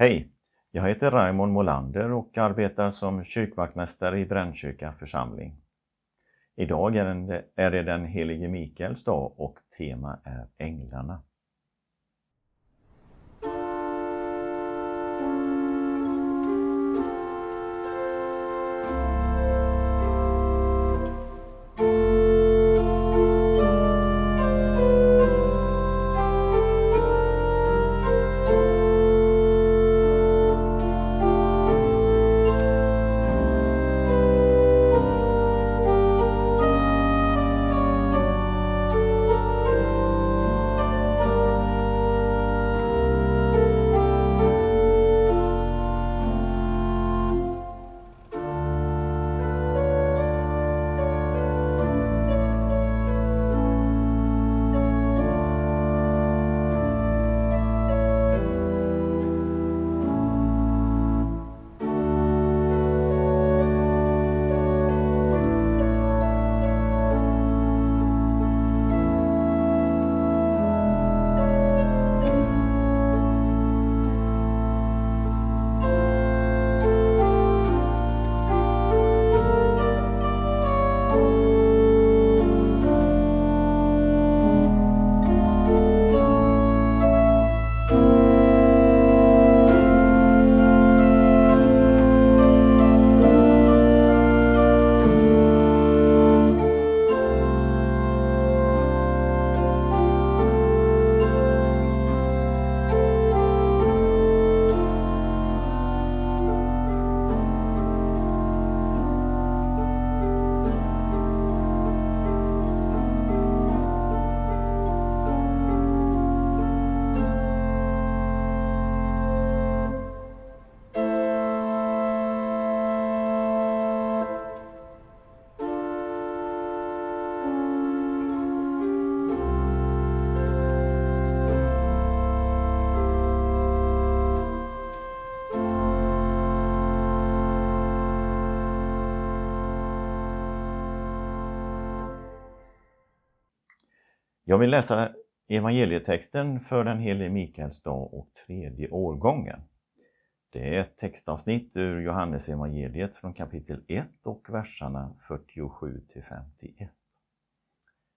Hej! Jag heter Raymond Molander och arbetar som kyrkvaktmästare i Brännkyrka församling. Idag är det den helige Mikaels dag och tema är Änglarna. Jag vill läsa evangelietexten för den helige Mikaels dag och tredje årgången. Det är ett textavsnitt ur Johannes evangeliet från kapitel 1 och verserna 47 till 51.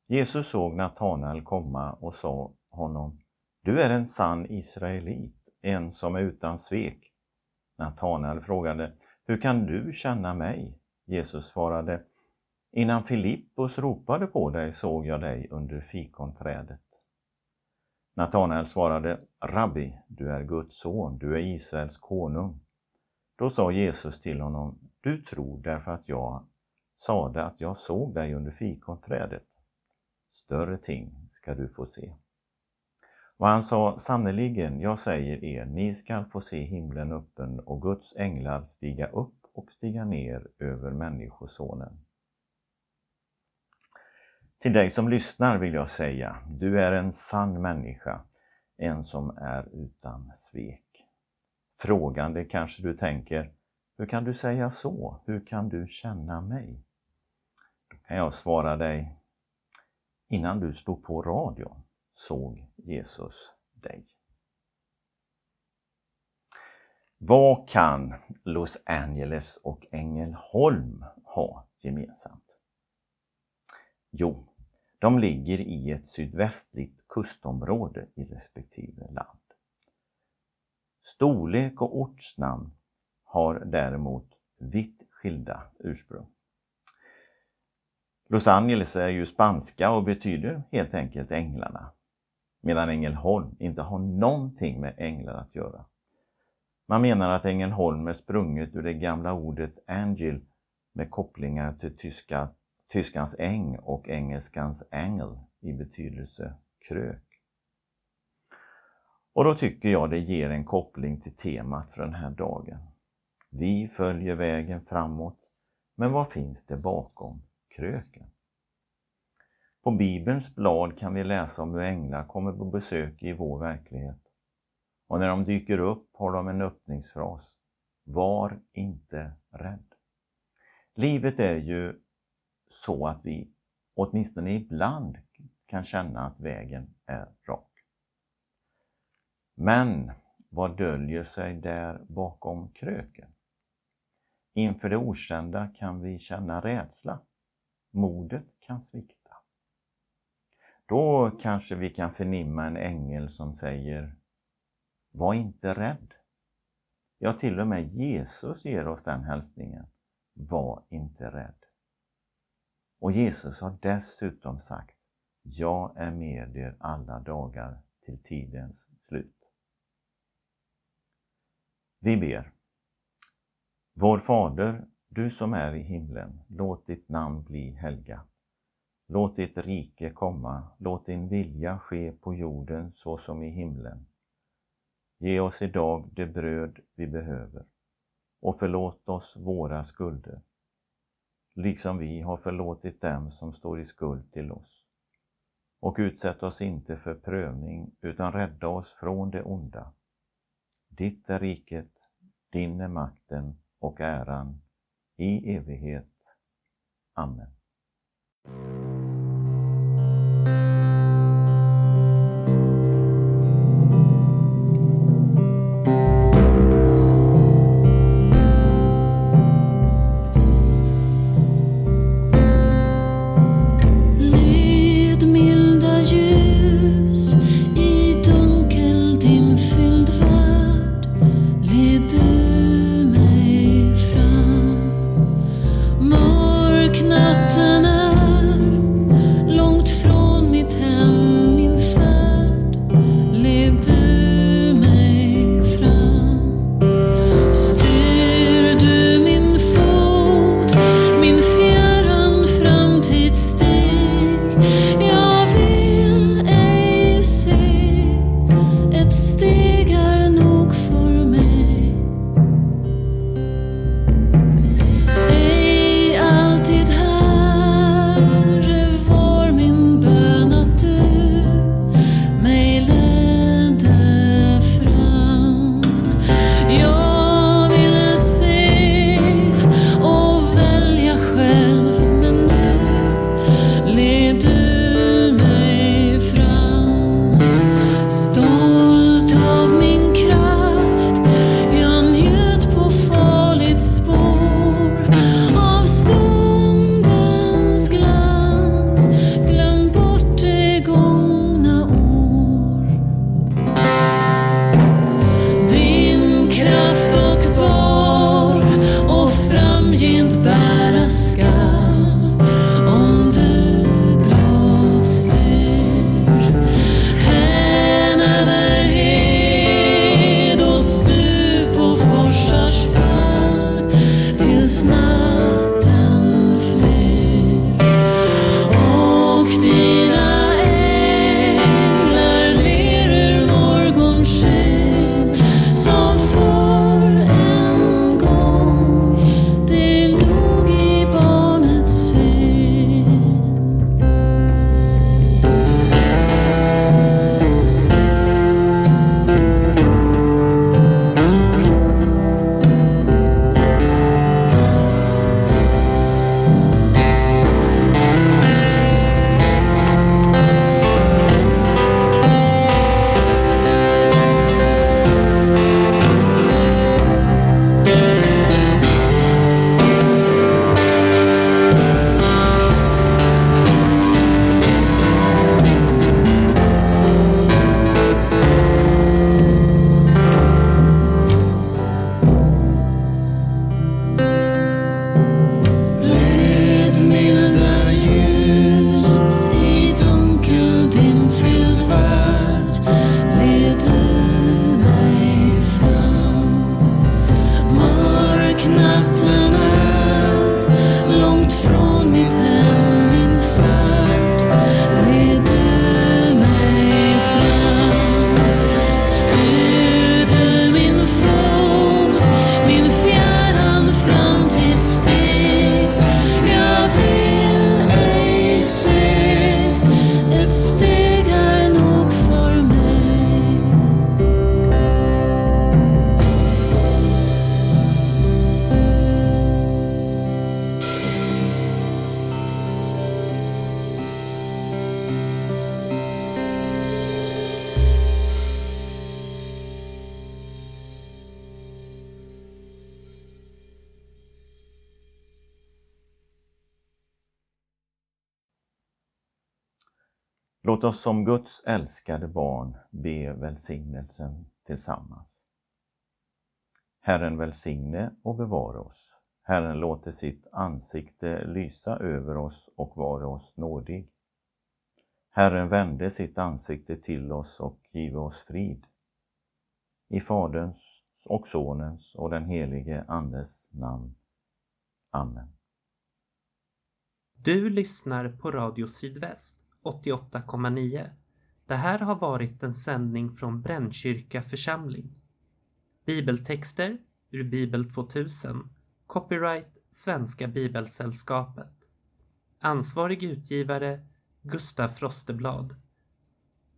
Jesus såg Natanael komma och sa honom Du är en sann israelit, en som är utan svek. Natanael frågade Hur kan du känna mig? Jesus svarade Innan Filippos ropade på dig såg jag dig under fikonträdet. Natanael svarade, Rabbi, du är Guds son, du är Israels konung. Då sa Jesus till honom, du tror därför att jag sade att jag såg dig under fikonträdet. Större ting ska du få se. Och han sa, sannerligen, jag säger er, ni skall få se himlen öppen och Guds änglar stiga upp och stiga ner över Människosonen. Till dig som lyssnar vill jag säga, du är en sann människa, en som är utan svek. Frågande kanske du tänker, hur kan du säga så? Hur kan du känna mig? Då kan jag svara dig, innan du stod på radion såg Jesus dig. Vad kan Los Angeles och Ängelholm ha gemensamt? Jo, de ligger i ett sydvästligt kustområde i respektive land. Storlek och ortsnamn har däremot vitt skilda ursprung. Los Angeles är ju spanska och betyder helt enkelt änglarna, medan Ängelholm inte har någonting med änglar att göra. Man menar att Ängelholm är sprunget ur det gamla ordet angel med kopplingar till tyska tyskans äng och engelskans angle i betydelse krök. Och då tycker jag det ger en koppling till temat för den här dagen. Vi följer vägen framåt, men vad finns det bakom kröken? På Bibelns blad kan vi läsa om hur änglar kommer på besök i vår verklighet. Och när de dyker upp har de en öppningsfras. Var inte rädd. Livet är ju så att vi åtminstone ibland kan känna att vägen är rak. Men vad döljer sig där bakom kröken? Inför det okända kan vi känna rädsla. Modet kan svikta. Då kanske vi kan förnimma en ängel som säger Var inte rädd. Ja, till och med Jesus ger oss den hälsningen. Var inte rädd. Och Jesus har dessutom sagt Jag är med er alla dagar till tidens slut. Vi ber. Vår Fader, du som är i himlen, låt ditt namn bli helgat. Låt ditt rike komma, låt din vilja ske på jorden så som i himlen. Ge oss idag det bröd vi behöver och förlåt oss våra skulder, liksom vi har förlåtit dem som står i skuld till oss. Och utsätt oss inte för prövning, utan rädda oss från det onda. Ditt är riket, din är makten och äran i evighet. Amen. feel not. Låt oss som Guds älskade barn be välsignelsen tillsammans. Herren välsigne och bevara oss. Herren låter sitt ansikte lysa över oss och vara oss nådig. Herren vände sitt ansikte till oss och give oss frid. I Faderns och Sonens och den helige Andes namn. Amen. Du lyssnar på Radio Sydväst 88,9. Det här har varit en sändning från Brännkyrka församling. Bibeltexter ur Bibel 2000. Copyright Svenska Bibelsällskapet. Ansvarig utgivare Gustaf Frosteblad.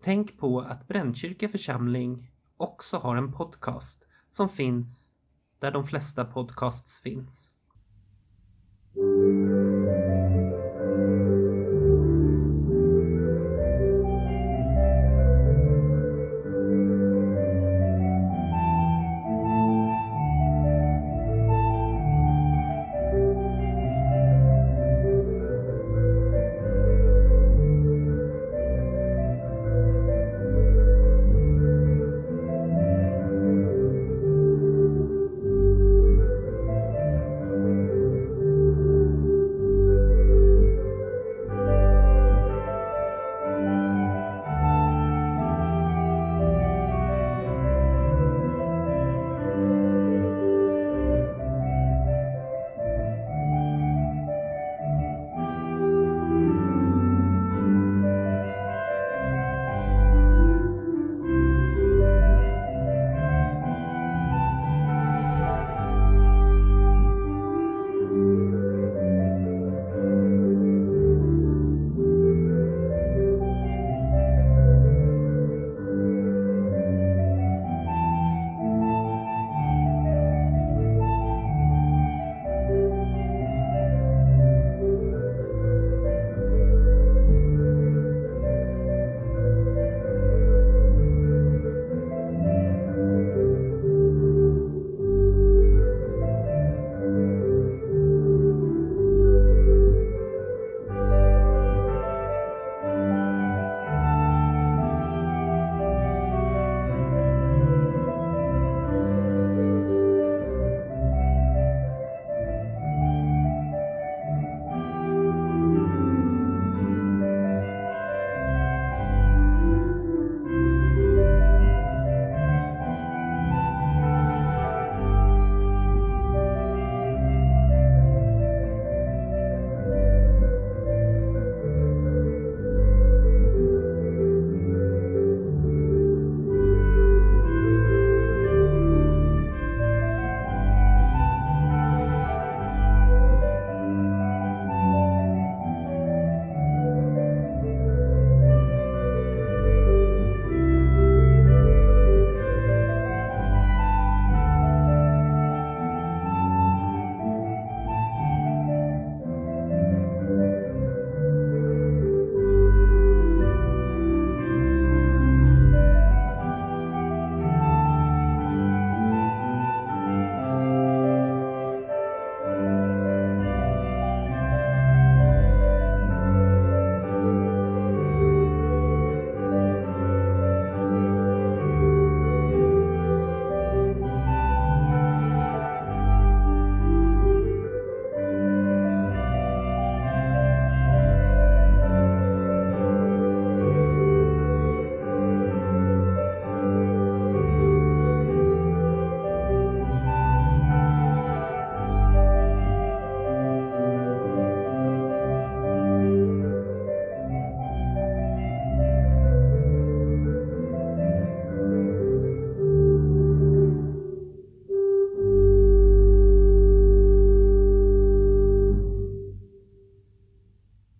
Tänk på att Brännkyrka församling också har en podcast som finns där de flesta podcasts finns.